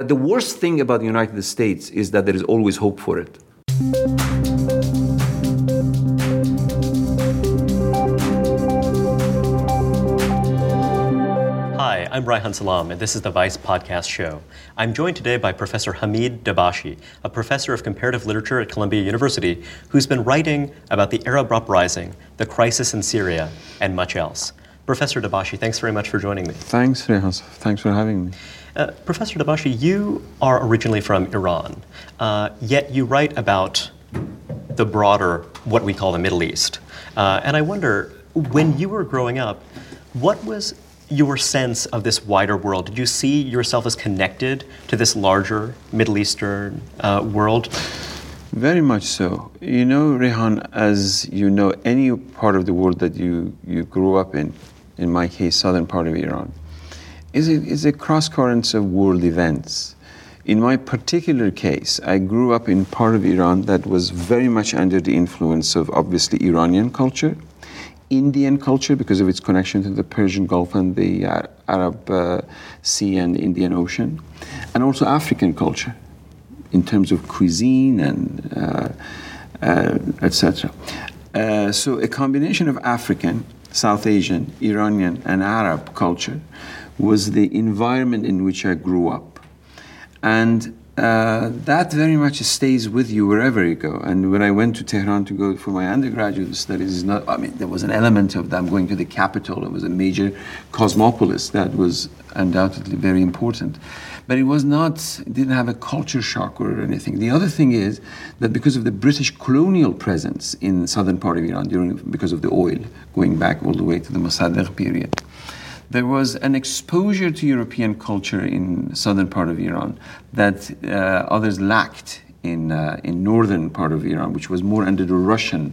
The worst thing about the United States is that there is always hope for it. Hi, I'm Reihan Salam, and this is the Vice Podcast Show. I'm joined today by Professor Hamid Dabashi, a professor of comparative literature at Columbia University, who's been writing about the Arab uprising, the crisis in Syria, and much else. Professor Dabashi, thanks very much for joining me. Thanks, Reihan. Thanks for having me. Uh, Professor Dabashi, you are originally from Iran, uh, yet you write about the broader, what we call the Middle East. Uh, and I wonder, when you were growing up, what was your sense of this wider world? Did you see yourself as connected to this larger Middle Eastern uh, world? Very much so. You know, Reihan, as you know, any part of the world that you, you grew up in, in my case, southern part of Iran, is a, is a cross currents of world events. In my particular case, I grew up in part of Iran that was very much under the influence of obviously Iranian culture, Indian culture because of its connection to the Persian Gulf and the uh, Arab uh, Sea and Indian Ocean, and also African culture in terms of cuisine and uh, uh etc. Uh, so a combination of African, South Asian, Iranian, and Arab culture was the environment in which I grew up. And uh, that very much stays with you wherever you go. And when I went to Tehran to go for my undergraduate studies, not, I mean, there was an element of them going to the capital. It was a major cosmopolis that was undoubtedly very important. But it was not, it didn't have a culture shock or anything. The other thing is that because of the British colonial presence in the southern part of Iran, during, because of the oil, going back all the way to the Mossadegh period, there was an exposure to European culture in southern part of Iran that uh, others lacked in, uh, in northern part of Iran, which was more under the Russian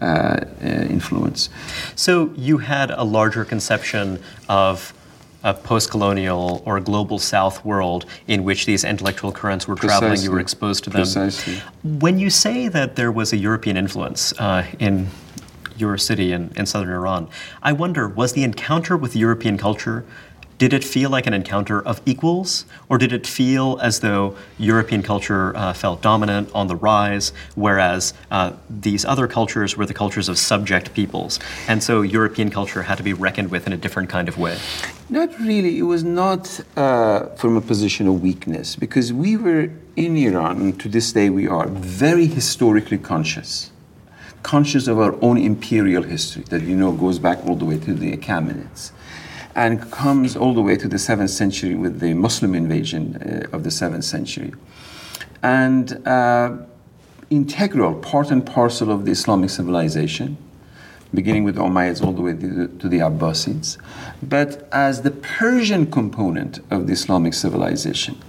uh, uh influence. So you had a larger conception of a post-colonial or a global South world in which these intellectual currents were Precisely. traveling. You were exposed to them. Precisely. When you say that there was a European influence uh, in your city in, in southern Iran. I wonder, was the encounter with European culture, did it feel like an encounter of equals, or did it feel as though European culture uh, felt dominant, on the rise, whereas uh, these other cultures were the cultures of subject peoples, and so European culture had to be reckoned with in a different kind of way? Not really. It was not uh, from a position of weakness, because we were in Iran, and to this day we are, very historically conscious conscious of our own imperial history that you know goes back all the way to the Achaemenids and comes all the way to the 7th century with the Muslim invasion uh, of the 7th century. And uh, integral, part and parcel of the Islamic civilization, beginning with the Umayyads all the way to the, to the Abbasids, but as the Persian component of the Islamic civilization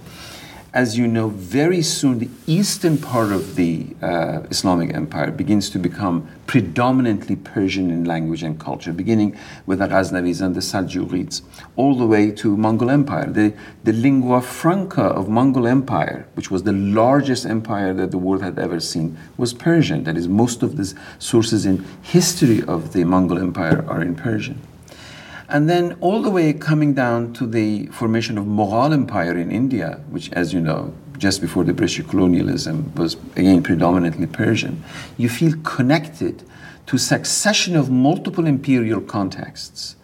as you know, very soon the eastern part of the uh, Islamic Empire begins to become predominantly Persian in language and culture, beginning with the Ghaznavis and the Seljuqids, all the way to Mongol Empire. The, the lingua franca of Mongol Empire, which was the largest empire that the world had ever seen, was Persian. That is, most of the sources in history of the Mongol Empire are in Persian. And then all the way coming down to the formation of Mughal Empire in India, which, as you know, just before the British colonialism was again predominantly Persian, you feel connected to succession of multiple imperial contexts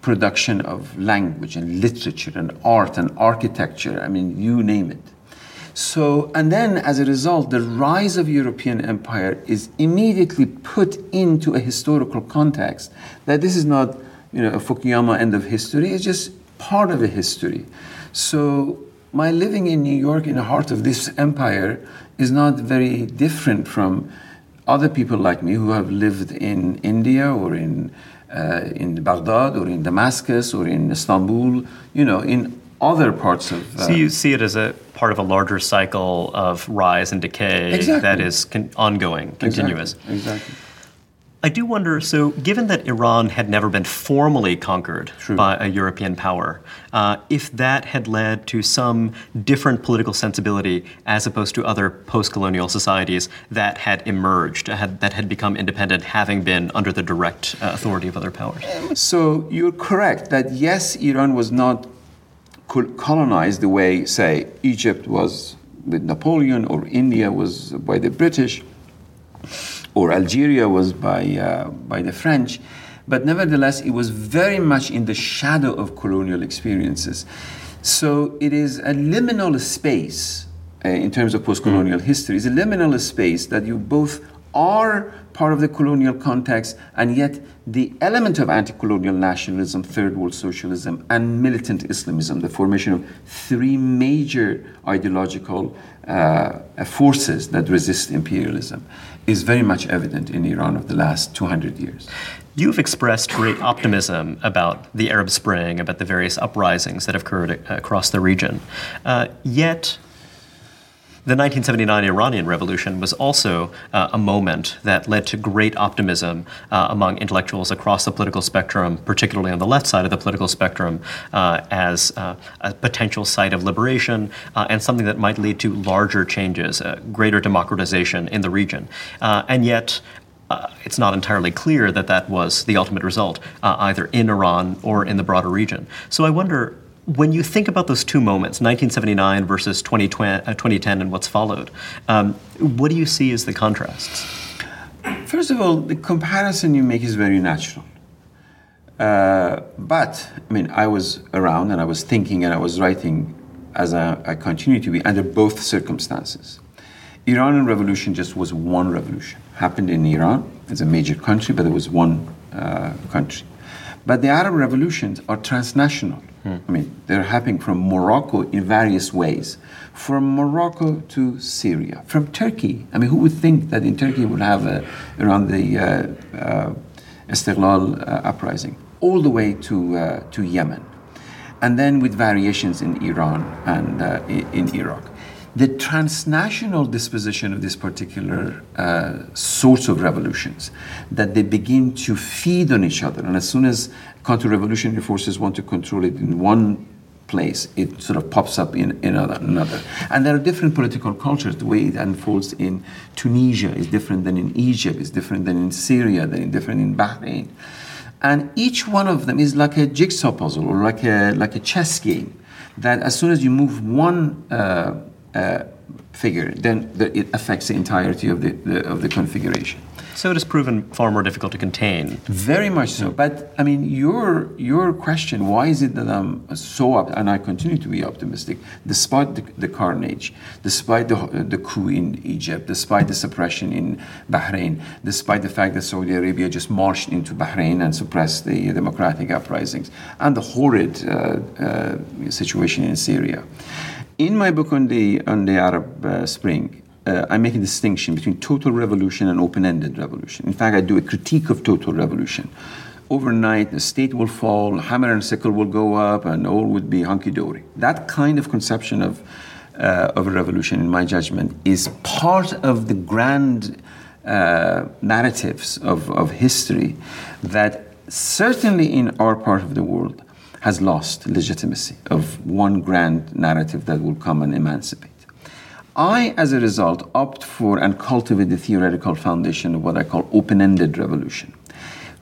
production of language and literature and art and architecture i mean you name it. So and then as a result the rise of european empire is immediately put into a historical context that this is not you know, a Fukuyama end of history. It's just part of a history. So my living in New York, in the heart of this empire, is not very different from other people like me who have lived in India or in uh, in Baghdad or in Damascus or in Istanbul. You know, in other parts of. Uh, so you see it as a part of a larger cycle of rise and decay exactly. that is con- ongoing, continuous. Exactly. exactly. I do wonder so, given that Iran had never been formally conquered True. by a European power, uh, if that had led to some different political sensibility as opposed to other post colonial societies that had emerged, had, that had become independent, having been under the direct uh, authority of other powers? So, you're correct that yes, Iran was not col- colonized the way, say, Egypt was with Napoleon, or India was by the British, or Algeria was by, uh, by the French. But nevertheless, it was very much in the shadow of colonial experiences. So it is a liminal space uh, in terms of post colonial history, it's a liminal space that you both are part of the colonial context, and yet the element of anti colonial nationalism, third world socialism, and militant Islamism, the formation of three major ideological uh, forces that resist imperialism, is very much evident in Iran of the last 200 years. You've expressed great optimism about the Arab Spring, about the various uprisings that have occurred across the region. Uh, yet, the 1979 Iranian Revolution was also uh, a moment that led to great optimism uh, among intellectuals across the political spectrum, particularly on the left side of the political spectrum, uh, as uh, a potential site of liberation uh, and something that might lead to larger changes, uh, greater democratization in the region. and yet, uh, it's not entirely clear that that was the ultimate result, uh, either in Iran or in the broader region. So I wonder when you think about those two moments, 1979 versus 2010, uh, 2010 and what's followed, um, what do you see as the contrasts? First of all, the comparison you make is very natural. Uh, but, I mean, I was around and I was thinking and I was writing as I, I continue to be under both circumstances. Iranian revolution just was one revolution. Happened in Iran. It's a major country, but it was one uh, country. But the Arab revolutions are transnational. Hmm. I mean, they're happening from Morocco in various ways. From Morocco to Syria, from Turkey. I mean, who would think that in Turkey would have a, around the uh, uh, Istiqlal uh, uprising, all the way to, uh, to Yemen. And then with variations in Iran and uh, in Iraq the transnational disposition of these particular uh, sorts of revolutions, that they begin to feed on each other. And as soon as counter-revolutionary forces want to control it in one place, it sort of pops up in, in another. And there are different political cultures. The way it unfolds in Tunisia is different than in Egypt, is different than in Syria, than different in Bahrain. And each one of them is like a jigsaw puzzle or like a, like a chess game that as soon as you move one uh, uh, figure, then the, it affects the entirety of the, the, of the configuration. So it has proven far more difficult to contain. Very much so. But I mean, your your question: Why is it that I'm so up, and I continue to be optimistic despite the, the carnage, despite the the coup in Egypt, despite the suppression in Bahrain, despite the fact that Saudi Arabia just marched into Bahrain and suppressed the democratic uprisings, and the horrid uh, uh, situation in Syria. In my book on the, on the Arab uh, Spring, uh, I make a distinction between total revolution and open ended revolution. In fact, I do a critique of total revolution. Overnight, the state will fall, hammer and sickle will go up, and all would be hunky dory. That kind of conception of, uh, of a revolution, in my judgment, is part of the grand uh, narratives of, of history that certainly in our part of the world has lost legitimacy of one grand narrative that will come and emancipate. I, as a result, opt for and cultivate the theoretical foundation of what I call open ended revolution.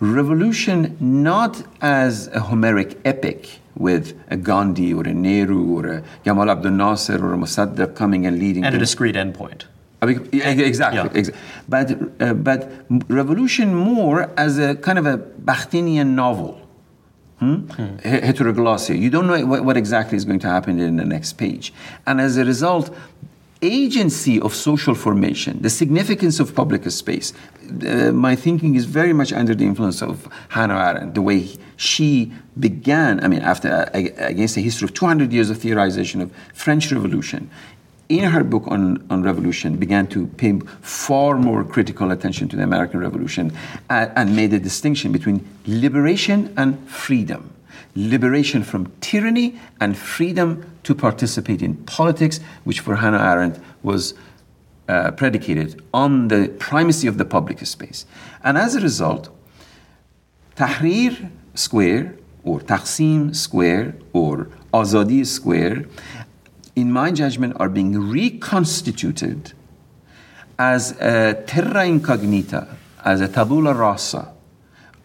Revolution not as a Homeric epic with a Gandhi or a Nehru or a Gamal Abdel Nasser or a Mossadegh coming and leading. And a discrete endpoint. Exactly. Yeah. exactly. But, uh, but revolution more as a kind of a Bakhtinian novel Hmm? Hmm. Heteroglossia. You don't know what, what, exactly is going to happen in the next page. And as a result, agency of social formation, the significance of public space, uh, my thinking is very much under the influence of Hannah Arendt, the way she began, I mean, after, uh, against a history of 200 years of theorization of French Revolution, in her book on, on revolution, began to pay far more critical attention to the American Revolution uh, and made a distinction between liberation and freedom. Liberation from tyranny and freedom to participate in politics, which for Hannah Arendt was uh, predicated on the primacy of the public space. And as a result, Tahrir Square or Taksim Square or Azadi Square in my judgment, are being reconstituted as a terra incognita, as a tabula rasa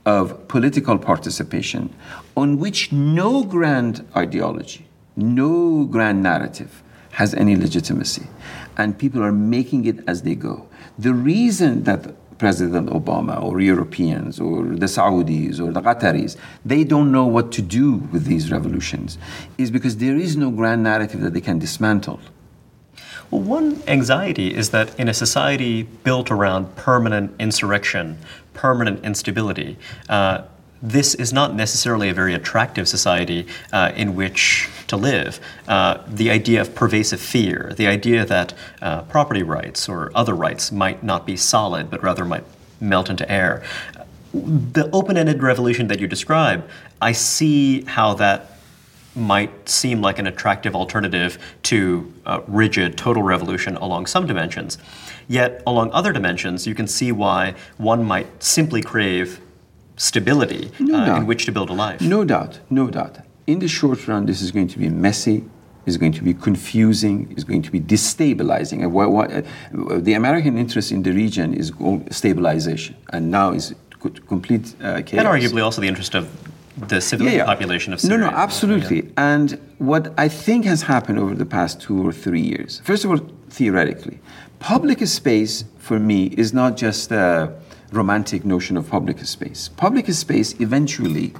of political participation on which no grand ideology, no grand narrative has any legitimacy, and people are making it as they go. The reason that President Obama or Europeans or the Saudis or the Qataris, they don't know what to do with these revolutions, is because there is no grand narrative that they can dismantle. Well, one anxiety is that in a society built around permanent insurrection, permanent instability, uh, this is not necessarily a very attractive society uh, in which to live. Uh, the idea of pervasive fear, the idea that uh, property rights or other rights might not be solid, but rather might melt into air. The open ended revolution that you describe, I see how that might seem like an attractive alternative to rigid total revolution along some dimensions. Yet, along other dimensions, you can see why one might simply crave stability no uh, in which to build a life. No doubt, no doubt. In the short run, this is going to be messy, is going to be confusing, is going to be destabilizing. What, what, uh, the American interest in the region is stabilization, and now is complete uh, chaos. And arguably also the interest of the civilian yeah, yeah. population of Syria. No, no, absolutely. Yeah. And what I think has happened over the past two or three years, first of all, theoretically, public space for me is not just uh, romantic notion of public space. Public space eventually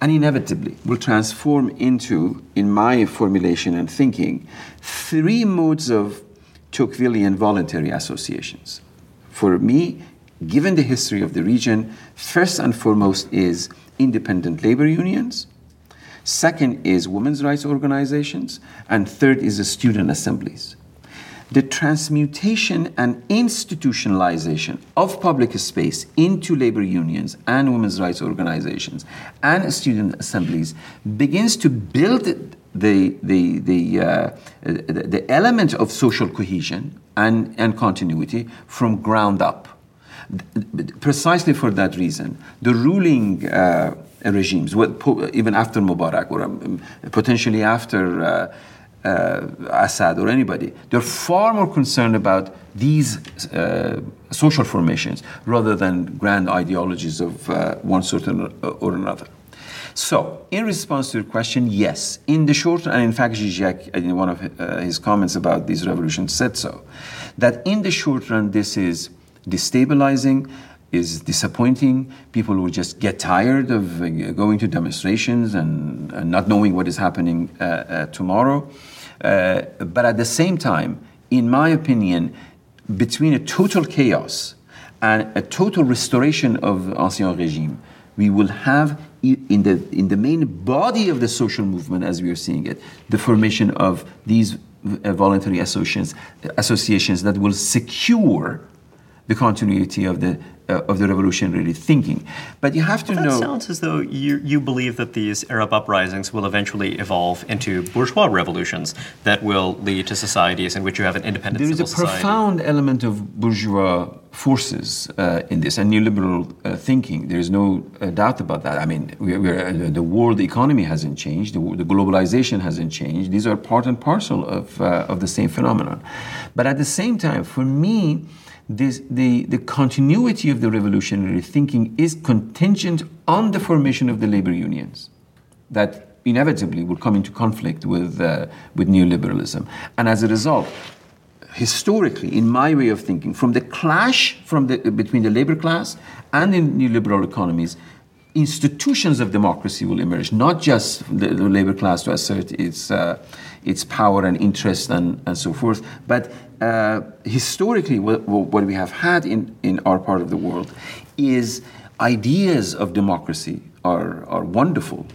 and inevitably will transform into, in my formulation and thinking, three modes of Tocquevillian voluntary associations. For me, given the history of the region, first and foremost is independent labor unions. Second is women's rights organizations. And third is the student assemblies the transmutation and institutionalization of public space into labor unions and women's rights organizations and student assemblies begins to build the, the, the, uh, the, element of social cohesion and, and continuity from ground up. Precisely for that reason, the ruling uh, regimes, even after Mubarak or um, potentially after uh, uh, Assad or anybody. They're far more concerned about these uh, social formations rather than grand ideologies of uh, one sort or another. So, in response to your question, yes. In the short and in fact, Zizek, in one of uh, his comments about these revolutions, said so. That in the short run, this is destabilizing, is disappointing. People will just get tired of uh, going to demonstrations and, and, not knowing what is happening uh, uh, tomorrow. Uh, but at the same time, in my opinion, between a total chaos and a total restoration of ancien regime, we will have in the in the main body of the social movement, as we are seeing it, the formation of these uh, voluntary associations associations that will secure the continuity of the uh, of the revolutionary thinking. But you have to well, that know. That sounds as though you, you believe that these Arab uprisings will eventually evolve into bourgeois revolutions that will lead to societies in which you have an independent There is a society. profound element of bourgeois forces uh, in this and neoliberal uh, thinking. There is no uh, doubt about that. I mean, we uh, the world economy hasn't changed, the, the, globalization hasn't changed. These are part and parcel of, uh, of the same phenomenon. But at the same time, for me, this, the, the continuity of the revolutionary thinking is contingent on the formation of the labor unions that inevitably will come into conflict with, uh, with neoliberalism. And as a result, historically, in my way of thinking, from the clash from the, between the labor class and the neoliberal economies, institutions of democracy will emerge, not just the, the labor class to assert its, uh, its power and interest and, and so forth, but uh, historically, what, what, we have had in, in our part of the world is ideas of democracy are, are wonderful,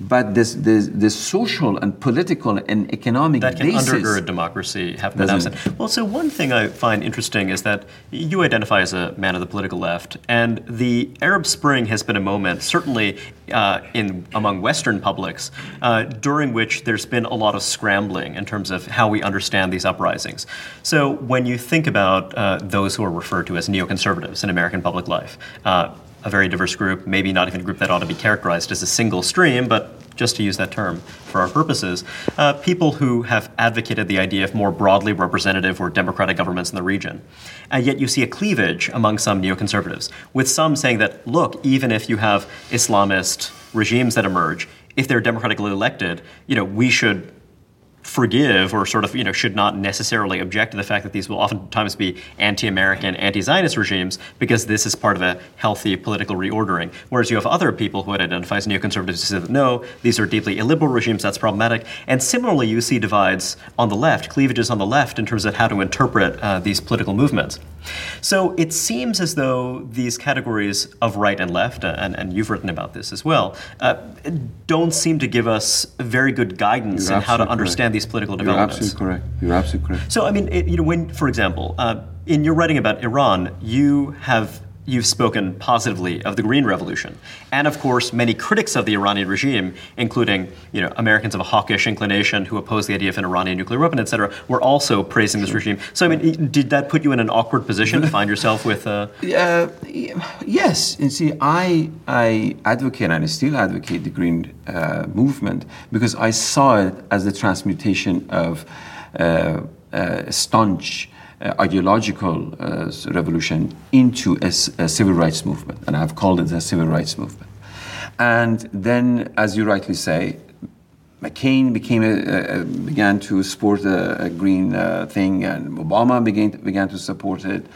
but this, this, this social and political and economic that can basis undergird democracy have been absent. Well, so one thing I find interesting is that you identify as a man of the political left, and the Arab Spring has been a moment, certainly uh, in among Western publics, uh, during which there's been a lot of scrambling in terms of how we understand these uprisings. So when you think about uh, those who are referred to as neoconservatives in American public life, uh, a very diverse group, maybe not even a group that ought to be characterized as a single stream, but just to use that term for our purposes, uh, people who have advocated the idea of more broadly representative or democratic governments in the region. And yet you see a cleavage among some neoconservatives, with some saying that, look, even if you have Islamist regimes that emerge, if they're democratically elected, you know, we should forgive or sort of you know should not necessarily object to the fact that these will oftentimes be anti-American, anti-Zionist regimes because this is part of a healthy political reordering. Whereas you have other people who would identify as neoconservatives who say that no, these are deeply illiberal regimes, that's problematic. And similarly, you see divides on the left, cleavages on the left in terms of how to interpret uh, these political movements. So it seems as though these categories of right and left, uh, and, and you've written about this as well, uh, don't seem to give us very good guidance You're in how to understand. These political You're developments. absolutely correct. You're absolutely correct. So I mean, it, you know, when, for example, uh, in your writing about Iran, you have you've spoken positively of the Green Revolution, and of course, many critics of the Iranian regime, including you know Americans of a hawkish inclination who oppose the idea of an Iranian nuclear weapon, etc., were also praising this regime. So I mean, did that put you in an awkward position to find yourself with? Uh, Uh, yes, and see, I I advocate and I still advocate the green uh, movement because I saw it as the transmutation of uh, uh, staunch ideological uh, revolution into a civil rights movement, and I've called it a civil rights movement. And then, as you rightly say, McCain became a, a, began to support a, a green uh, thing, and Obama began began to support it,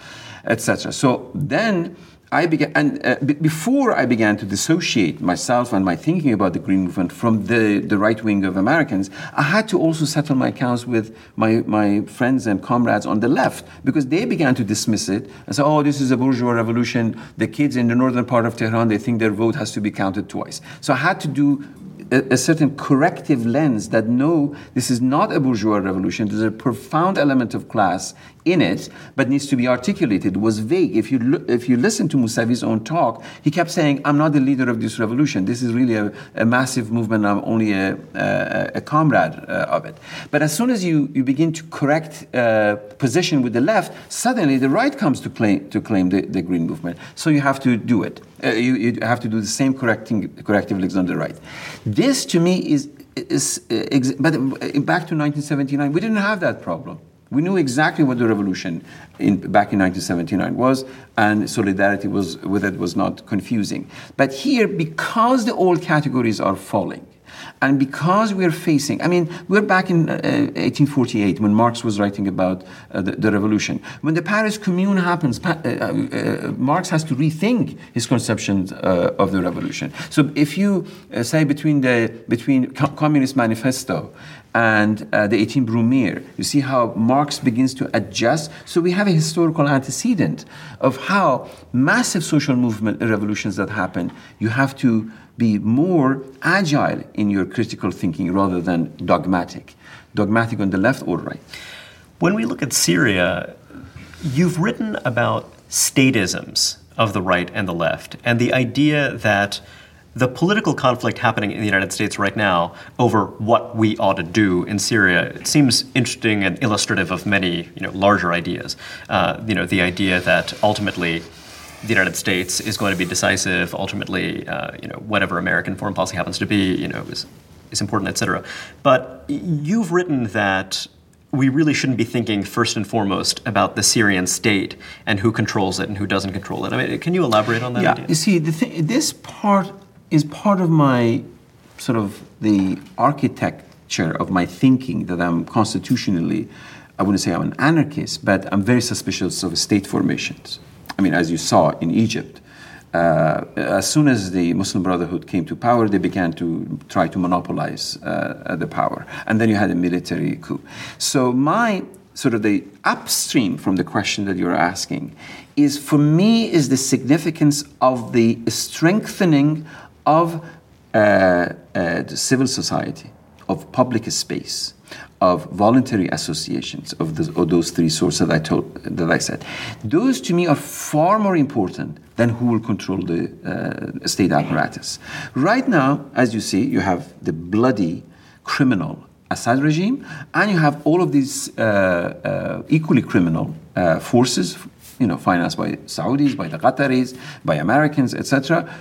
etc. So then I began, and uh, before I began to dissociate myself and my thinking about the green movement from the, the right wing of Americans, I had to also settle my accounts with my, my friends and comrades on the left because they began to dismiss it and say, oh, this is a bourgeois revolution. The kids in the northern part of Tehran, they think their vote has to be counted twice. So I had to do a, a certain corrective lens that no, this is not a bourgeois revolution. There's a profound element of class in it, but needs to be articulated. Was vague. If you if you listen to Mousavi's own talk, he kept saying, "I'm not the leader of this revolution. This is really a, a massive movement. I'm only a, a, a comrade uh, of it." But as soon as you, you begin to correct uh, position with the left, suddenly the right comes to claim to claim the, the green movement. So you have to do it. Uh, you, you have to do the same correcting corrective legs on the right. This to me is is uh, ex- but uh, back to 1979, we didn't have that problem. We knew exactly what the revolution in, back in 1979 was, and solidarity was with it was not confusing. But here, because the old categories are falling, and because we're facing, I mean, we're back in uh, 1848 when Marx was writing about uh, the, the, revolution. When the Paris Commune happens, pa- uh, uh, Marx has to rethink his conception uh, of the revolution. So if you uh, say between the between Co- Communist Manifesto and uh, the 18 Brumaire. You see how Marx begins to adjust. So we have a historical antecedent of how massive social movement revolutions that happen, you have to be more agile in your critical thinking rather than dogmatic. Dogmatic on the left or right. When we look at Syria, you've written about statisms of the right and the left, and the idea that the political conflict happening in the United States right now over what we ought to do in Syria it seems interesting and illustrative of many you know, larger ideas. Uh, you know, the idea that ultimately the United States is going to be decisive. Ultimately, uh, you know, whatever American foreign policy happens to be, you know, is, is important, et cetera. But you've written that we really shouldn't be thinking first and foremost about the Syrian state and who controls it and who doesn't control it. I mean, can you elaborate on that? Yeah, idea? you see, thing, this part is part of my sort of the architecture of my thinking that I'm constitutionally, I wouldn't say I'm an anarchist, but I'm very suspicious of state formations. I mean, as you saw in Egypt, uh, as soon as the Muslim Brotherhood came to power, they began to try to monopolize uh, the power. And then you had a military coup. So, my sort of the upstream from the question that you're asking is for me is the significance of the strengthening of uh, uh, the civil society, of public space, of voluntary associations, of, of those three sources that I told that I said. Those to me are far more important than who will control the uh, state apparatus. Right now, as you see, you have the bloody criminal Assad regime, and you have all of these uh, uh, equally criminal uh, forces, you know, financed by Saudis, by the Qataris, by Americans, etc.,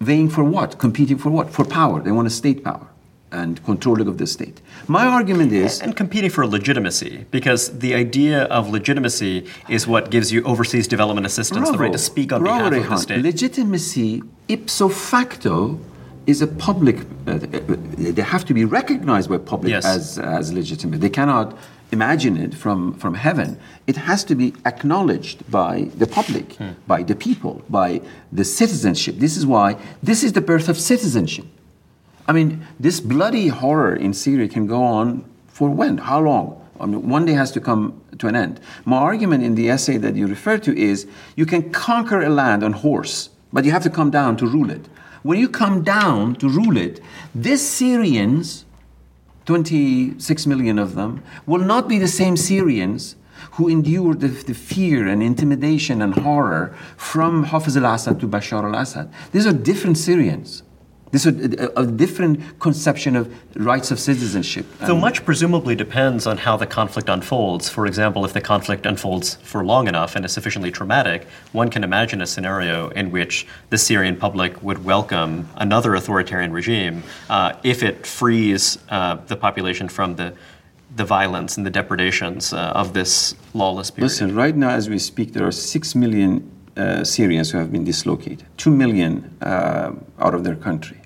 vying for what? Competing for what? For power. They want a state power and controlling of the state. My argument is. And competing for legitimacy, because the idea of legitimacy is what gives you overseas development assistance, bravo, the right to speak on bravo, behalf Reihan. of the state. Legitimacy, ipso facto, is a public. Uh, they have to be recognized by public Yes. as as legitimate. They cannot imagine it from from heaven. It has to be acknowledged by the public, by the people, by the citizenship. This is why this is the birth of citizenship. I mean, this bloody horror in Syria can go on for when? How long? I mean, one day has to come to an end. My argument in the essay that you refer to is you can conquer a land on horse, but you have to come down to rule it. When you come down to rule it, these Syrians, 26 million of them, will not be the same Syrians who endured the, the fear and intimidation and horror from Hafiz al Assad to Bashar al Assad. These are different Syrians. These are a, a different conception of rights of citizenship. So much presumably depends on how the conflict unfolds. For example, if the conflict unfolds for long enough and is sufficiently traumatic, one can imagine a scenario in which the Syrian public would welcome another authoritarian regime uh, if it frees uh, the population from the, the violence and the depredations uh, of this lawless period. Listen, right now as we speak, there are six million uh, Syrians who have been dislocated, two million uh, out of their country.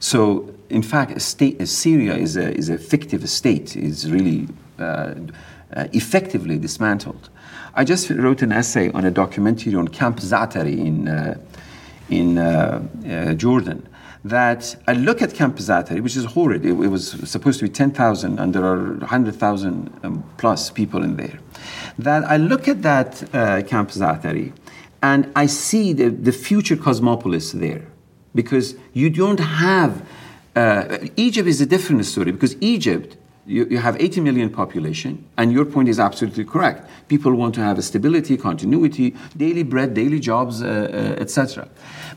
So, in fact, a state, Syria is a, is a fictive state, is really uh, uh, effectively dismantled. I just wrote an essay on a documentary on Camp Zatari in, uh, in uh, uh, Jordan. That I look at Camp Zatari, which is horrid. It, it was supposed to be 10,000, and there are 100,000 um, plus people in there. That I look at that uh, Camp Zatari, and I see the, the future cosmopolis there because you don't have uh, Egypt is a different story. Because Egypt you, you have 80 million population and your point is absolutely correct. People want to have a stability continuity daily bread daily jobs uh, uh, etc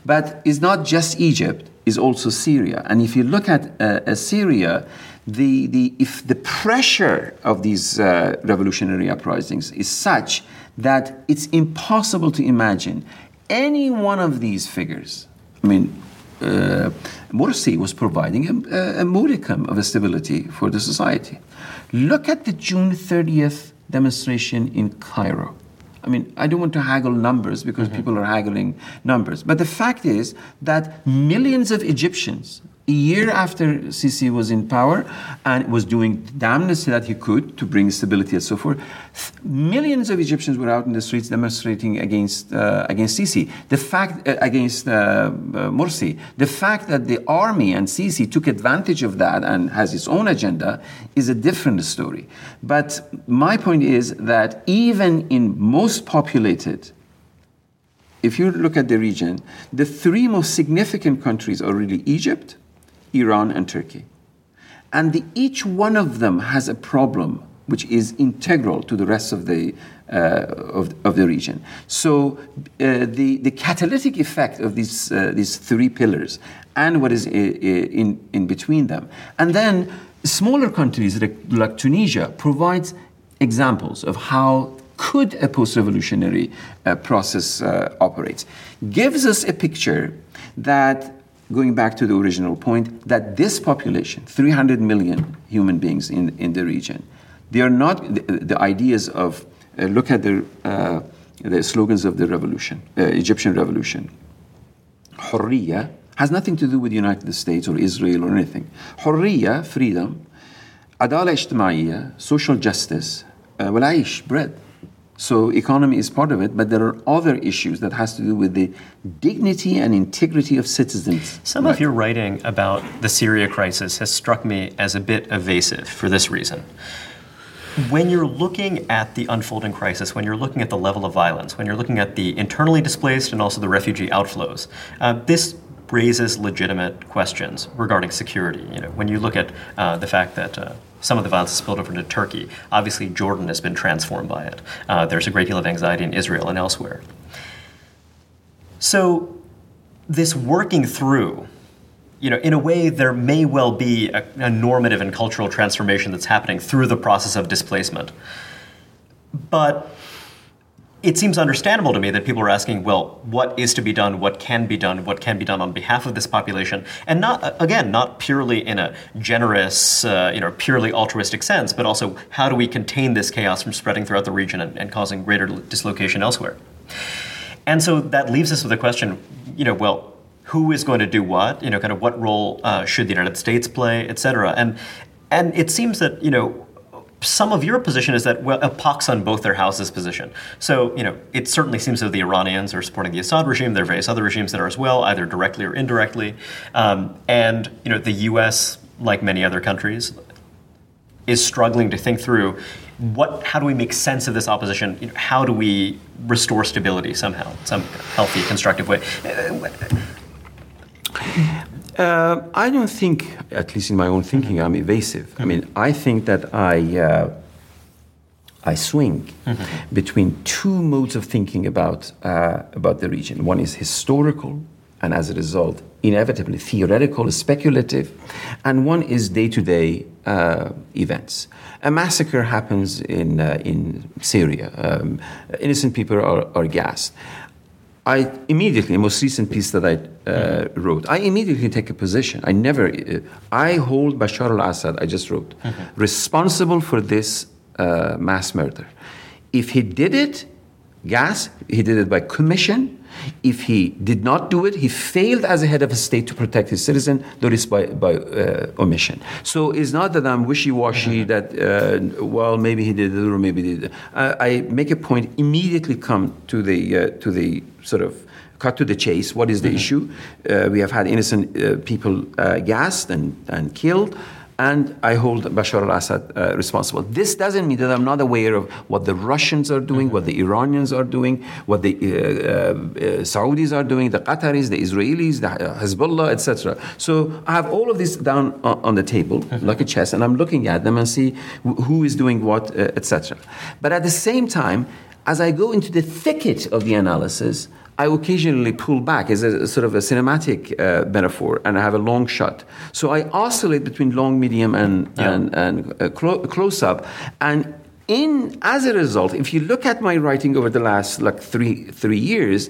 but it's not just Egypt it's also Syria. And if you look at uh, uh, Syria the, the, if the pressure of these uh, revolutionary uprisings is such that it's impossible to imagine any one of these figures I mean, uh, Morsi was providing a, a modicum of stability for the society. Look at the June 30th demonstration in Cairo. I mean, I don't want to haggle numbers because people are haggling numbers. But the fact is that millions of Egyptians, a year after Sisi was in power and was doing the damnness that he could to bring stability and so forth, millions of Egyptians were out in the streets demonstrating against uh, against Sisi. The fact uh, against uh, uh, Morsi, the fact that the army and Sisi took advantage of that and has its own agenda is a different story. But my point is that even in most populated if you look at the region, the three most significant countries are really Egypt, Iran, and Turkey. And the, each one of them has a problem which is integral to the rest of the, uh, of, of the region. So uh, the, the catalytic effect of these, uh, these three pillars and what is i- i- in, in between them. And then smaller countries like, like Tunisia provides examples of how could a post-revolutionary uh, process uh, operates gives us a picture that going back to the original point that this population 300 million human beings in, in the region they are not the, the ideas of uh, look at the, uh, the slogans of the revolution uh, egyptian revolution حرية has nothing to do with the United States or Israel or anything. حرية, freedom, عدالة اجتماعية, social justice, uh, والعيش, bread. So economy is part of it, but there are other issues that has to do with the dignity and integrity of citizens. Some of your writing about the Syria crisis has struck me as a bit evasive for this reason. When you're looking at the unfolding crisis, when you're looking at the level of violence, when you're looking at the internally displaced and also the refugee outflows, uh, this raises legitimate questions regarding security. You know, when you look at uh, the fact that uh, some of the violence has spilled over into Turkey, obviously Jordan has been transformed by it. Uh, there's a great deal of anxiety in Israel and elsewhere. So, this working through, you know, in a way, there may well be a, a normative and cultural transformation that's happening through the process of displacement. But it seems understandable to me that people are asking, well, what is to be done? What can be done? What can be done on behalf of this population? And not, again, not purely in a generous, uh, you know, purely altruistic sense, but also how do we contain this chaos from spreading throughout the region and, and causing greater dislocation elsewhere? And so that leaves us with a question, you know, well, who is going to do what, you know, kind of what role uh, should the United States play, et cetera. And, and it seems that, you know, some of your position is that well, it pox on both their houses' position. So, you know, it certainly seems that the Iranians are supporting the Assad regime. There are various other regimes that are as well, either directly or indirectly. Um, and, you know, the U.S., like many other countries, is struggling to think through what, how do we make sense of this opposition? You know, how do we restore stability somehow, some healthy, constructive way? Uh, I don't think, at least in my own thinking, I'm evasive. I mean, I think that I uh, I swing mm-hmm. between two modes of thinking about uh, about the region. One is historical, and as a result, inevitably theoretical, speculative, and one is day-to-day uh, events. A massacre happens in uh, in Syria. Um, innocent people are, are gassed. I immediately, the most recent piece that I uh, wrote, I immediately take a position. I never, uh, I hold Bashar al Assad, I just wrote, mm-hmm. responsible for this uh, mass murder. If he did it, gas, he did it by commission, if he did not do it, he failed as a head of a state to protect his citizen, that is by, by uh, omission. So it's not that I'm wishy washy, mm-hmm. that, uh, well, maybe he did it or maybe he did it. I, I make a point, immediately come to the, uh, to the sort of cut to the chase. What is the mm-hmm. issue? Uh, we have had innocent uh, people uh, gassed and, and killed and I hold Bashar al Assad uh, responsible. This doesn't mean that I'm not aware of what the Russians are doing, mm-hmm. what the Iranians are doing, what the uh, uh, Saudis are doing, the Qataris, the Israelis, the Hezbollah, etc. So I have all of this down on the table, mm-hmm. like a chess, and I'm looking at them and see who is doing what, uh, etc. But at the same time, as I go into the thicket of the analysis, I occasionally pull back as a, sort of a cinematic uh, metaphor, and I have a long shot. So I oscillate between long, medium, and yeah. and, and uh, clo- close up, and in as a result, if you look at my writing over the last like three three years,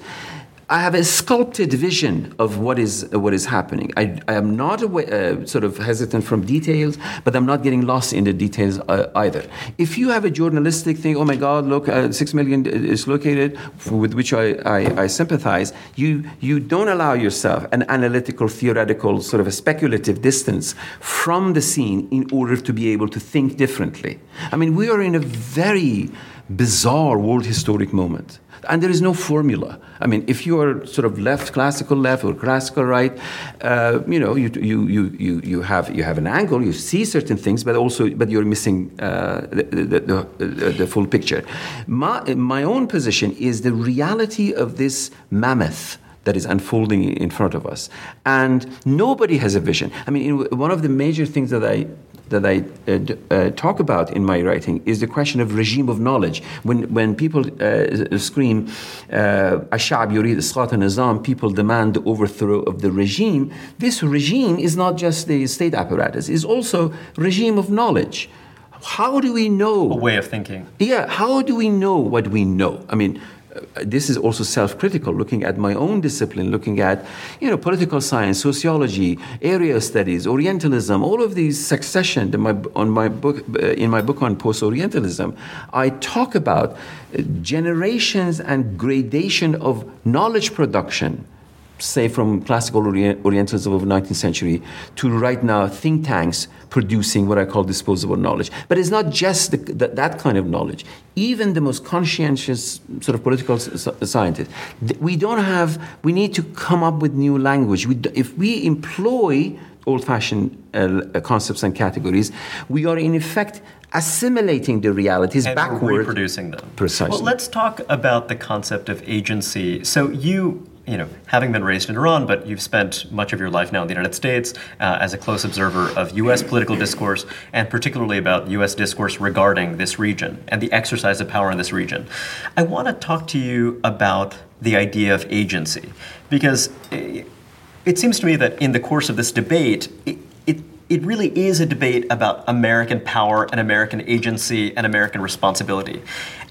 I have a sculpted vision of what is uh, what is happening. I, I am not uh, sort of hesitant from details, but I'm not getting lost in the details uh, either. If you have a journalistic thing, oh my God, look, uh, six million is located, with which I, I, I, sympathize. You you don't allow yourself an analytical, theoretical, sort of a speculative distance from the scene in order to be able to think differently. I mean, we are in a very bizarre world historic moment and there is no formula. I mean, if you are sort of left, classical left, or classical right, uh, you know, you, you, you, you, you, have, you have an angle, you see certain things, but also, but you're missing uh, the, the, the, the, full picture. My, my own position is the reality of this mammoth that is unfolding in front of us. And nobody has a vision. I mean, one of the major things that I that I uh, uh, talk about in my writing is the question of regime of knowledge. When, when people uh, scream, Ashab yurid isqat nizam, people demand the overthrow of the regime, this regime is not just the state apparatus, it's also regime of knowledge. How do we know? A way of thinking. Yeah, how do we know what we know? I mean, uh, this is also self-critical looking at my own discipline looking at you know political science sociology area studies orientalism all of these succession my, on my book in my book on post-orientalism. I talk about generations and gradation of knowledge production say from classical Orientalism of the 19th century to right now think tanks producing what I call disposable knowledge. But it's not just the, the, that kind of knowledge. Even the most conscientious sort of political scientists, we don't have, we need to come up with new language. We, if we employ old-fashioned uh, concepts and categories, we are in effect assimilating the realities and backward. reproducing them. Precisely. Well, let's talk about the concept of agency. So you you know, having been raised in Iran, but you've spent much of your life now in the United States uh, as a close observer of U.S. political discourse, and particularly about U.S. discourse regarding this region and the exercise of power in this region. I want to talk to you about the idea of agency, because it seems to me that in the course of this debate, it, really is a debate about American power and American agency and American responsibility.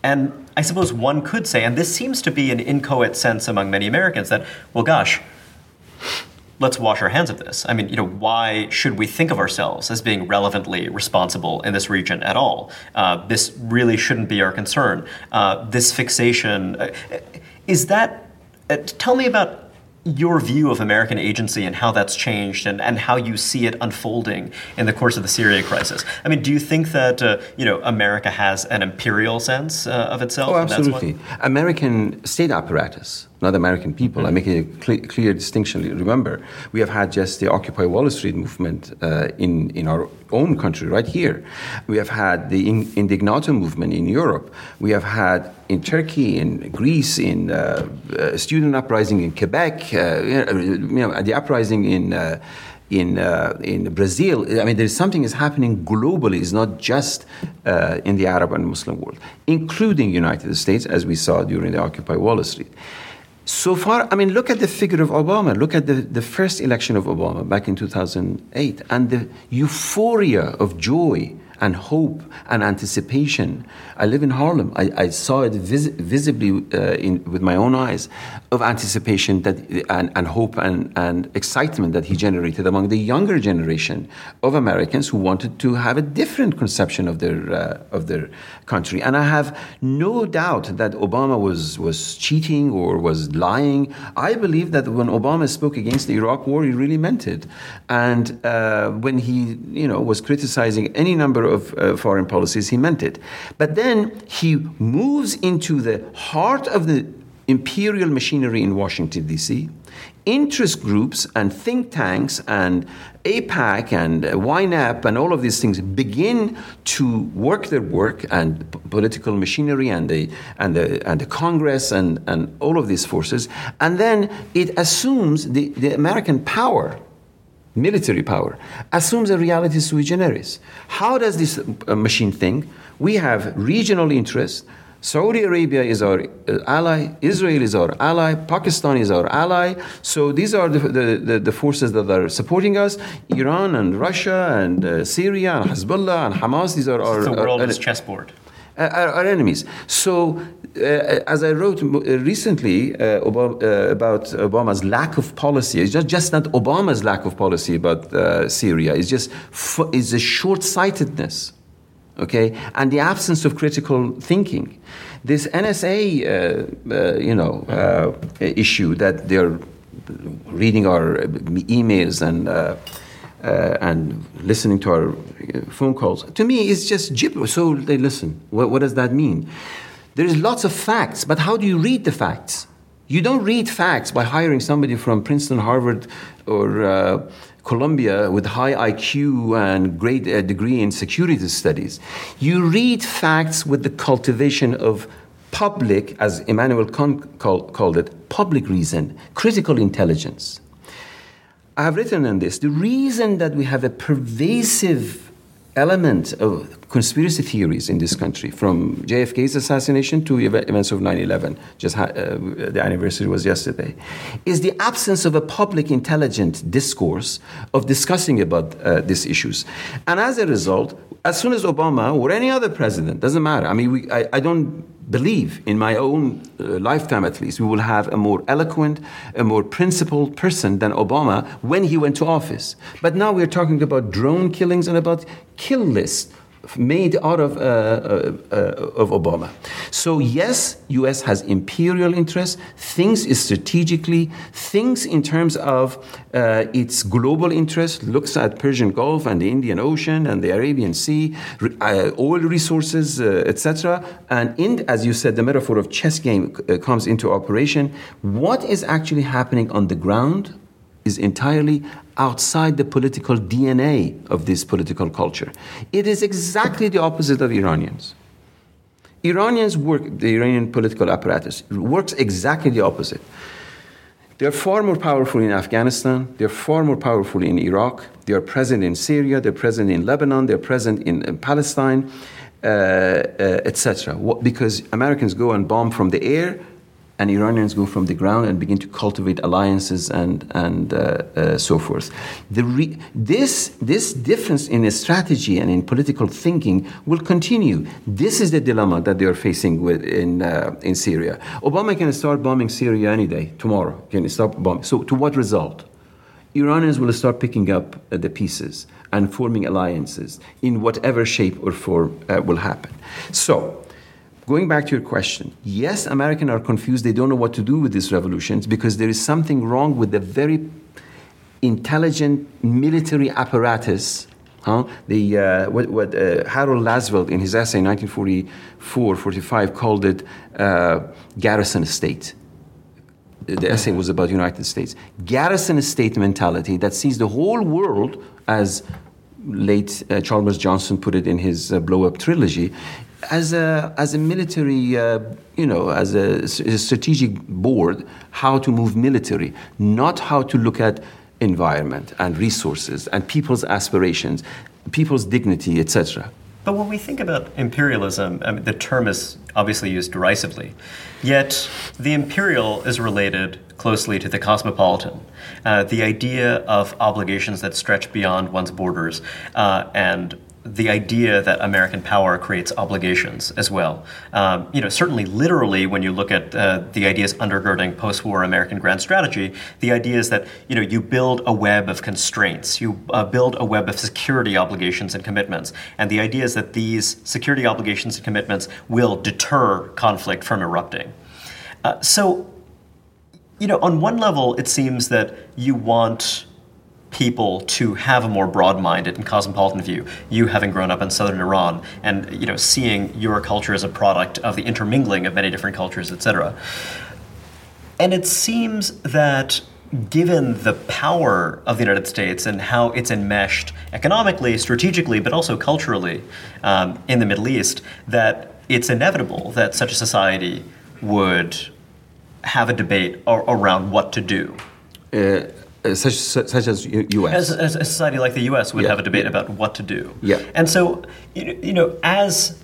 And I suppose one could say, and this seems to be an inchoate sense among many Americans, that, well, gosh, let's wash our hands of this. I mean, you know, why should we think of ourselves as being relevantly responsible in this region at all? Uh, this really shouldn't be our concern. Uh, this fixation, uh, is that, uh, tell me about your view of American agency and how that's changed and, and how you see it unfolding in the course of the Syria crisis. I mean, do you think that uh, you know America has an imperial sense uh, of itself? Oh, absolutely. American state apparatus not American people. Mm-hmm. I make a cl- clear distinction. Remember, we have had just the Occupy Wall Street movement uh, in, in our own country, right here. We have had the in- Indignados movement in Europe. We have had in Turkey, in Greece, in uh, uh, student uprising in Quebec, uh, you know, the uprising in uh, in uh, in Brazil. I mean, there's something is happening globally. It's not just uh, in the Arab and Muslim world, including United States, as we saw during the Occupy Wall Street. So far, I mean, look at the figure of Obama. Look at the, the first election of Obama back in 2008 and the euphoria of joy and hope and anticipation. I live in Harlem. I, I saw it vis- visibly uh, in, with my own eyes of anticipation that, and, and hope and, and excitement that he generated among the younger generation of Americans who wanted to have a different conception of their, uh, of their country. And I have no doubt that Obama was, was cheating or was lying. I believe that when Obama spoke against the Iraq war, he really meant it. And uh, when he you know, was criticizing any number of uh, foreign policies, he meant it. But then he moves into the heart of the imperial machinery in Washington, D.C., interest groups and think tanks and AIPAC and WINEP and all of these things begin to work their work and political machinery and the, and the, and the Congress and, and all of these forces. And then it assumes the, the American power military power, assumes a reality sui generis. How does this uh, machine think? We have regional interests. Saudi Arabia is our uh, ally, Israel is our ally, Pakistan is our ally. So these are the, the, the, the forces that are supporting us Iran and Russia and uh, Syria and Hezbollah and Hamas. These are our. The world uh, is chessboard. Uh, our, our, enemies. So, uh, as I wrote recently uh, about, about, Obama's lack of policy, it's just, just not Obama's lack of policy about Syria, it's just f- it's a short sightedness, okay, and the absence of critical thinking. This NSA, uh, uh, you know, uh, issue that they're reading our emails and uh, and listening to our uh, phone calls, to me, it's just gibberish. So they listen. What, what does that mean? There is lots of facts, but how do you read the facts? You don't read facts by hiring somebody from Princeton, Harvard, or uh, Columbia with high IQ and great uh, degree in security studies. You read facts with the cultivation of public, as Immanuel Kant call, called it, public reason, critical intelligence. I have written on this. The reason that we have a pervasive element of conspiracy theories in this country, from JFK's assassination to events of 9 11, just uh, the anniversary was yesterday, is the absence of a public intelligent discourse of discussing about uh, these issues. And as a result, as soon as Obama or any other president, doesn't matter, I mean, we, I, I don't believe, in my own uh, lifetime at least, we will have a more eloquent, a more principled person than Obama when he went to office. But now we're talking about drone killings and about kill lists made out of, uh, uh, uh, of Obama. So yes, U.S. has imperial interests, thinks strategically, thinks in terms of its global interest, looks at Persian Gulf and the Indian Ocean and the Arabian Sea, oil resources, etc. And in, as you said, the metaphor of chess game comes into operation. What is actually happening on the ground is entirely outside the political DNA of this political culture. It is exactly the opposite of Iranians. Iranians work, the Iranian political apparatus works exactly the opposite. They're far more powerful in Afghanistan, they're far more powerful in Iraq, they are present in Syria, they're present in Lebanon, they're present in, in Palestine, uh, uh, etc. Because Americans go and bomb from the air, and Iranians go from the ground and begin to cultivate alliances and, and uh, uh, so forth. Re- this, this difference in strategy and in political thinking will continue. This is the dilemma that they are facing with in, uh, in Syria. Obama can start bombing Syria any day, tomorrow. Can stop bombing. So, to what result? Iranians will start picking up uh, the pieces and forming alliances in whatever shape or form uh, will happen. So, going back to your question, yes, Americans are confused. They don't know what to do with these revolutions because there is something wrong with the very intelligent military apparatus. Huh? The, uh, what, what uh, Harold Lasswell, in his essay in 1944 45, called it uh, garrison state. The essay was about United States. Garrison state mentality that sees the whole world as late uh, Chalmers Johnson put it in his uh, Blowback trilogy as a, as a military, uh, you know, as a, a, strategic board, how to move military, not how to look at environment and resources and people's aspirations, people's dignity, etc. But when we think about imperialism, I mean, the term is obviously used derisively. Yet the imperial is related closely to the cosmopolitan. Uh, the idea of obligations that stretch beyond one's borders uh, and the idea that American power creates obligations as well. Um, you know, certainly literally, when you look at uh, the ideas undergirding post-war American grand strategy, the idea is that you know you build a web of constraints, you uh, build a web of security obligations and commitments, and the idea is that these security obligations and commitments will deter conflict from erupting. Uh, so, you know, on one level, it seems that you want people to have a more broad-minded and cosmopolitan view. You having grown up in southern Iran and you know seeing your culture as a product of the intermingling of many different cultures, etc. And it seems that given the power of the United States and how it's enmeshed economically, strategically, but also culturally um, in the Middle East, that it's inevitable that such a society would have a debate around what to do. Uh, uh, such, such as U.S. As, as, a society like the U.S. would yeah. have a debate about what to do. Yeah. And so, you know, as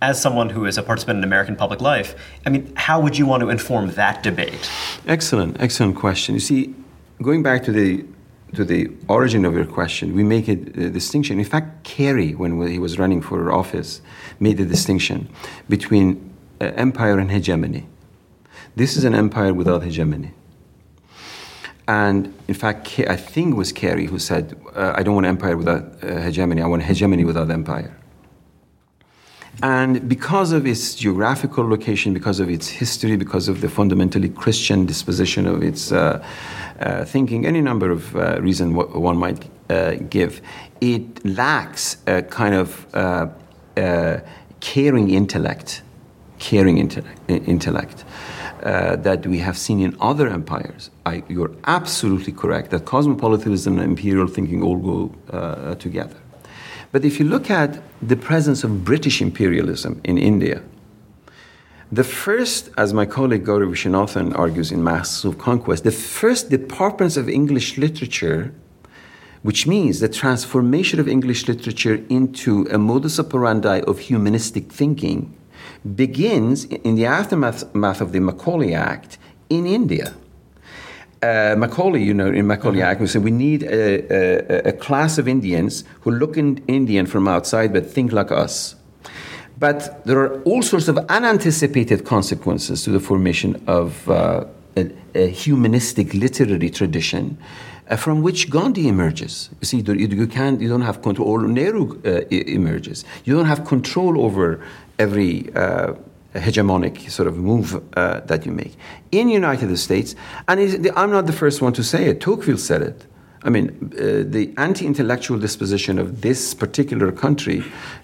as someone who is a participant in American public life, I mean, how would you want to inform that debate? Excellent, excellent question. You see, going back to the to the origin of your question, we make a, a distinction. In fact, Kerry, when he was running for office, made a distinction between uh, empire and hegemony. This is an empire without hegemony. And in fact, I think it was Kerry who said, uh, I don't want empire without uh, hegemony, I want hegemony without empire. And because of its geographical location, because of its history, because of the fundamentally Christian disposition of its uh, uh thinking, any number of uh, reasons one might uh, give, it lacks a kind of caring intellect, caring intellect. intellect uh, that we have seen in other empires. I, you're absolutely correct that cosmopolitanism and imperial thinking all go uh, together. But if you look at the presence of British imperialism in India, the first, as my colleague Gauri Viswanathan argues in Masks of Conquest, the first departments of English literature, which means the transformation of English literature into a modus operandi of humanistic thinking, begins in the aftermath of the Macaulay Act in India. Uh, Macaulay, you know, in Macaulay mm-hmm. Act, we said we need a, a, a, class of Indians who look in Indian from outside but think like us. But there are all sorts of unanticipated consequences to the formation of uh, a, a, humanistic literary tradition uh, from which Gandhi emerges. You see, you, can't, you don't have control, or Nehru uh, emerges. You don't have control over every uh, hegemonic sort of move uh, that you make. In United States, and I'm not the first one to say it, Tocqueville said it. I mean, uh, the anti intellectual disposition of this particular country,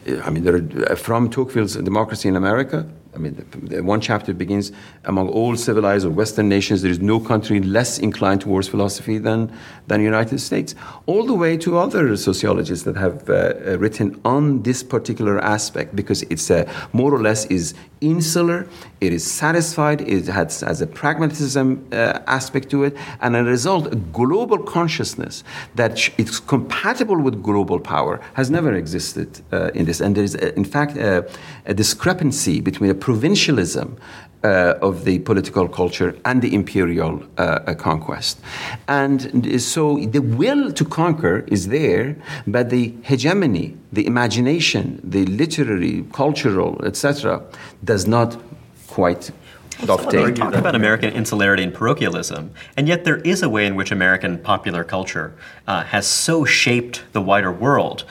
uh, I mean, are, uh, from Tocqueville's Democracy in America, I mean, the, the one chapter begins among all civilized or Western nations, there is no country less inclined towards philosophy than than United States. All the way to other sociologists that have uh, uh written on this particular aspect, because it's uh, more or less is insular, it is satisfied, it has, has a pragmatism uh, aspect to it, and as a result, a global consciousness that is compatible with global power has never existed uh, in this. And there is, uh, in fact, a discrepancy between a provincialism uh, of the political culture and the imperial uh, uh, conquest. And so the will to conquer is there, but the hegemony, the imagination, the literary, cultural, etc., does not quite we talk about American insularity and parochialism, and yet there is a way in which American popular culture uh, has so shaped the wider world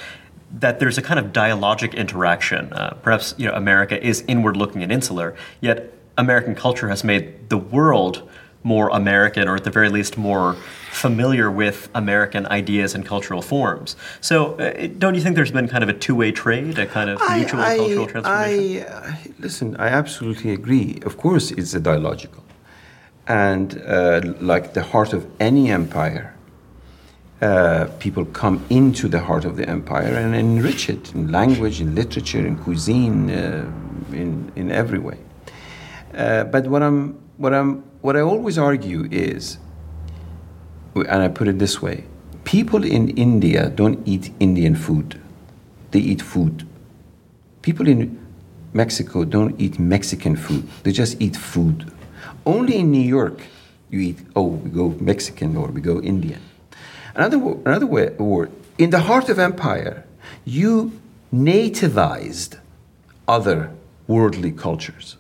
that there's a kind of dialogic interaction. Uh, perhaps you know America is inward-looking and insular, yet American culture has made the world more American, or at the very least more familiar with American ideas and cultural forms. So, uh, don't you think there's been kind of a two-way trade, a kind of mutual I, cultural transformation? I, uh, listen, I absolutely agree. Of course, it's a dialogical, and uh, like the heart of any empire, uh, people come into the heart of the empire and enrich it in language, in literature, in cuisine, uh, in in every way. Uh, but what I'm what I'm what I always argue is, and I put it this way: people in India don't eat Indian food; they eat food. People in Mexico don't eat Mexican food; they just eat food. Only in New York, you eat. Oh, we go Mexican or we go Indian. Another, another way, word, in the heart of empire, you nativized other worldly cultures.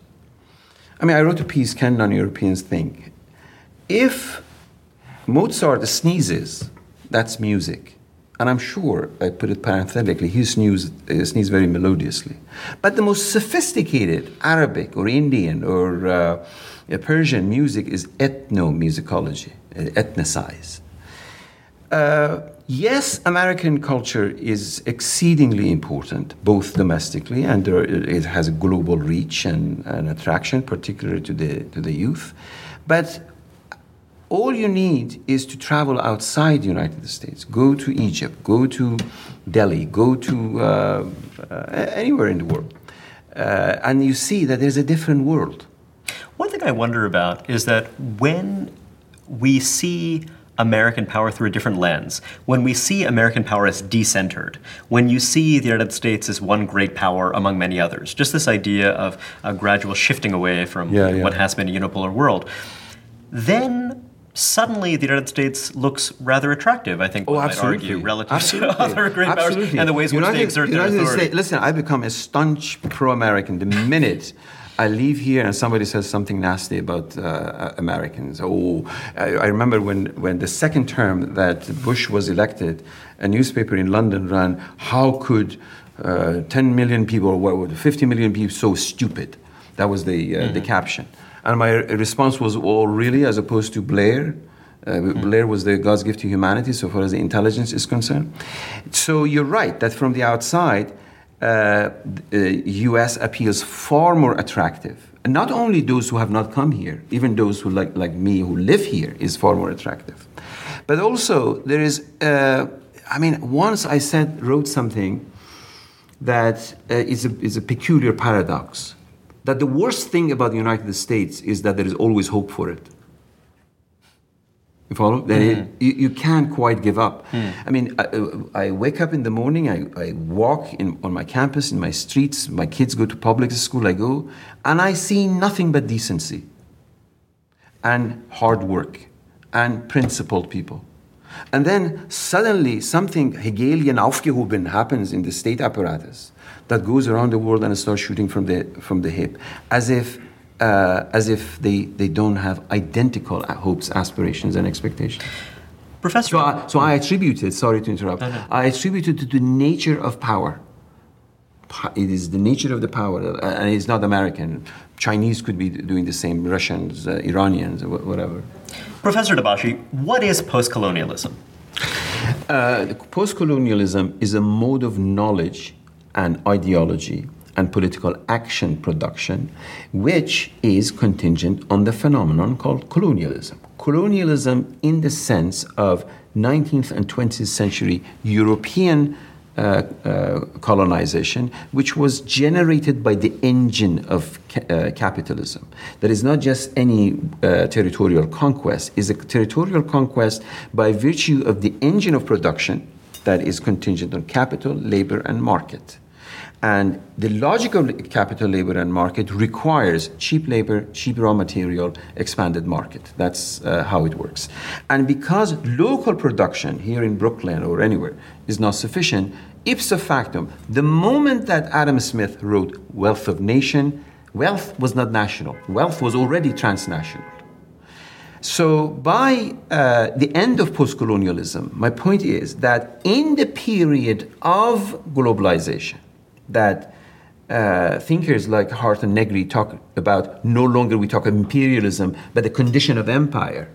I mean, I wrote a piece, Can Non Europeans Think? If Mozart sneezes, that's music. And I'm sure, I put it parenthetically, he sneezes, uh, very melodiously. But the most sophisticated Arabic or Indian or uh, Persian music is ethnomusicology, uh, ethnicize. Uh, yes, American culture is exceedingly important, both domestically and there, it has a global reach and, attraction, particularly to the, to the youth. But all you need is to travel outside the United States. Go to Egypt, go to Delhi, go to uh, uh, anywhere in the world. Uh, and you see that there's a different world. One thing I wonder about is that when we see American power through a different lens. When we see American power as decentered, when you see the United States as one great power among many others, just this idea of a gradual shifting away from Yeah, yeah. what has been a unipolar world, then suddenly the United States looks rather attractive, I think Oh, one might absolutely. argue, relative absolutely. to other great absolutely. powers and the ways in which they exert their United authority. States, listen, I become a staunch pro-American the minute I leave here and somebody says something nasty about uh, Americans. Oh, I, I remember when, when the second term that Bush was elected, a newspaper in London ran, how could uh, 10 million people, or what, 50 million people, so stupid? That was the, uh, the caption. And my response was, oh, really, as opposed to Blair? Uh, Blair was the God's gift to humanity, so far as the intelligence is concerned. So you're right that from the outside, uh, U.S. appeals far more attractive. And not only those who have not come here, even those who like like me who live here is far more attractive. But also there is, uh, I mean, once I said wrote something that uh, is a is a peculiar paradox. That the worst thing about the United States is that there is always hope for it. You follow? That it, mm. you, you can't quite give up. Mm. I mean, I, I wake up in the morning, I, I walk in, on my campus, in my streets, my kids go to public school, I go, and I see nothing but decency and hard work and principled people. And then suddenly something Hegelian aufgehoben happens in the state apparatus that goes around the world and starts shooting from the, from the hip, as if uh, as if they, they don't have identical hopes, aspirations, and expectations. Professor, So I, so I attribute it, sorry to interrupt, I attribute it to the nature of power. It is the nature of the power, uh, and it's not American. Chinese could be doing the same, Russians, uh, Iranians, whatever. Professor Dabashi, what is post-colonialism? Uh, Post-colonialism is a mode of knowledge and ideology and political action production, which is contingent on the phenomenon called colonialism. Colonialism, in the sense of 19th and 20th century European uh, uh, colonization, which was generated by the engine of ca- uh, capitalism. That is not just any uh, territorial conquest, is a territorial conquest by virtue of the engine of production that is contingent on capital, labor, and market. And the logic of capital, labor, and market requires cheap labor, cheap raw material, expanded market. That's uh, how it works. And because local production here in Brooklyn or anywhere is not sufficient, ipso facto, the moment that Adam Smith wrote Wealth of Nation, wealth was not national, wealth was already transnational. So, by uh, the end of post colonialism, my point is that in the period of globalization, that uh, thinkers like Hardt and Negri talk about no longer we talk of imperialism, but the condition of empire.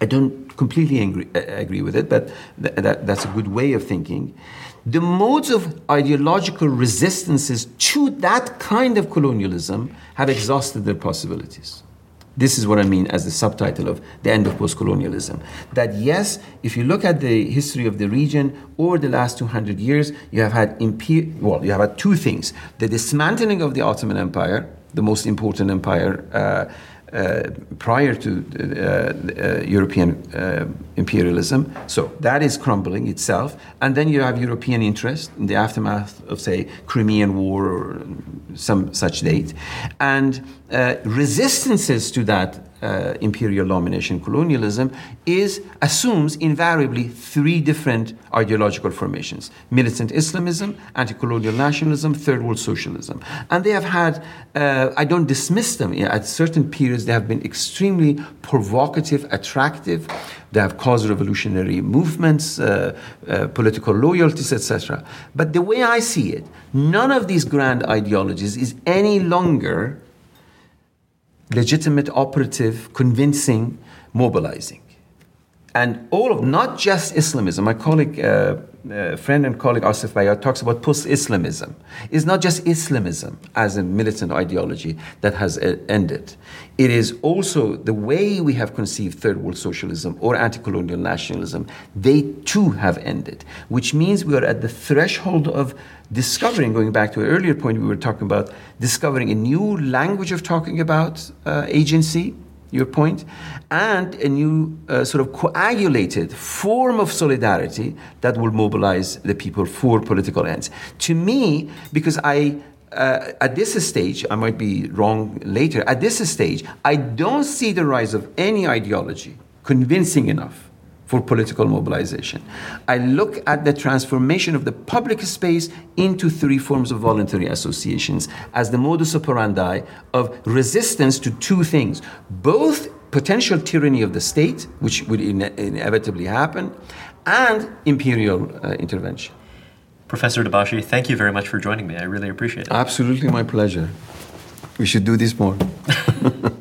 I don't completely agree, uh, agree with it, but th- that, that's a good way of thinking. The modes of ideological resistances to that kind of colonialism have exhausted their possibilities. This is what I mean as the subtitle of the end of post colonialism. That, yes, if you look at the history of the region over the last 200 years, you have had, imper- well, you have had two things the dismantling of the Ottoman Empire, the most important empire. Uh, uh, prior to uh, uh, European uh, imperialism. So that is crumbling itself. And then you have European interest in the aftermath of, say, Crimean War or some such date. And uh, resistances to that uh, imperial domination colonialism is assumes invariably three different ideological formations militant islamism anti-colonial nationalism third world socialism. And they have had uh, i don't dismiss them. At certain periods they have been extremely provocative attractive. They have caused revolutionary movements uh, uh political loyalties etc but the way i see it none of these grand ideologies is any longer legitimate, operative, convincing, mobilizing. And all of, not just Islamism, my colleague, uh, uh, friend and colleague Asef Bayat talks about post Islamism. It's not just Islamism as a militant ideology that has uh, ended. It is also the way we have conceived third world socialism or anti colonial nationalism, they too have ended, which means we are at the threshold of discovering, going back to an earlier point we were talking about, discovering a new language of talking about uh, agency, your point, and a new uh, sort of coagulated form of solidarity that will mobilize the people for political ends. To me, because I uh, at this stage, I might be wrong later, at this stage, I don't see the rise of any ideology convincing enough for political mobilization. I look at the transformation of the public space into three forms of voluntary associations as the modus operandi of resistance to two things both potential tyranny of the state, which would ine- inevitably happen, and imperial uh, intervention. Professor Dabashi, thank you very much for joining me. I really appreciate it. Absolutely my pleasure. We should do this more.